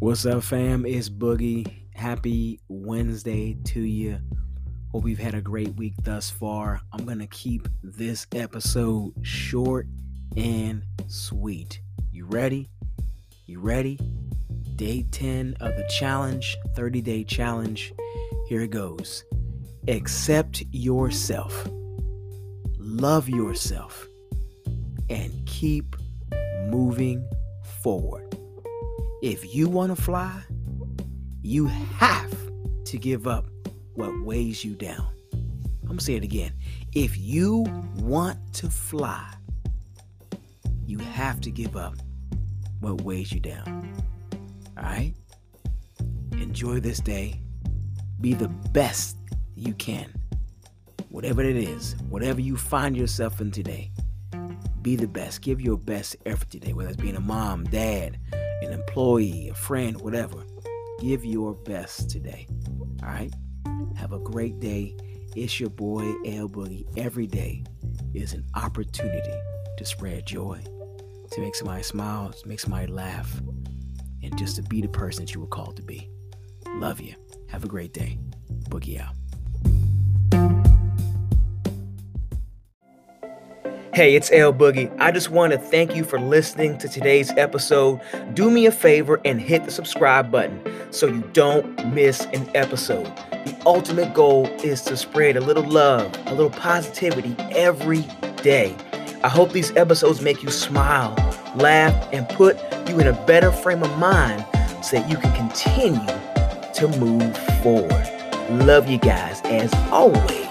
What's up, fam? It's Boogie. Happy Wednesday to you. Hope you've had a great week thus far. I'm going to keep this episode short and sweet. You ready? You ready? Day 10 of the challenge, 30 day challenge. Here it goes. Accept yourself, love yourself, and keep moving forward. If you want to fly, you have to give up what weighs you down. I'm going to say it again. If you want to fly, you have to give up what weighs you down. All right? Enjoy this day. Be the best you can. Whatever it is, whatever you find yourself in today, be the best. Give your best effort today, whether it's being a mom, dad, an employee, a friend, whatever. Give your best today. All right? Have a great day. It's your boy L Boogie. Every day is an opportunity to spread joy, to make somebody smile, to make somebody laugh, and just to be the person that you were called to be. Love you. Have a great day. Boogie out. Hey, it's L Boogie. I just want to thank you for listening to today's episode. Do me a favor and hit the subscribe button so you don't miss an episode. The ultimate goal is to spread a little love, a little positivity every day. I hope these episodes make you smile, laugh, and put you in a better frame of mind so that you can continue to move forward. Love you guys as always.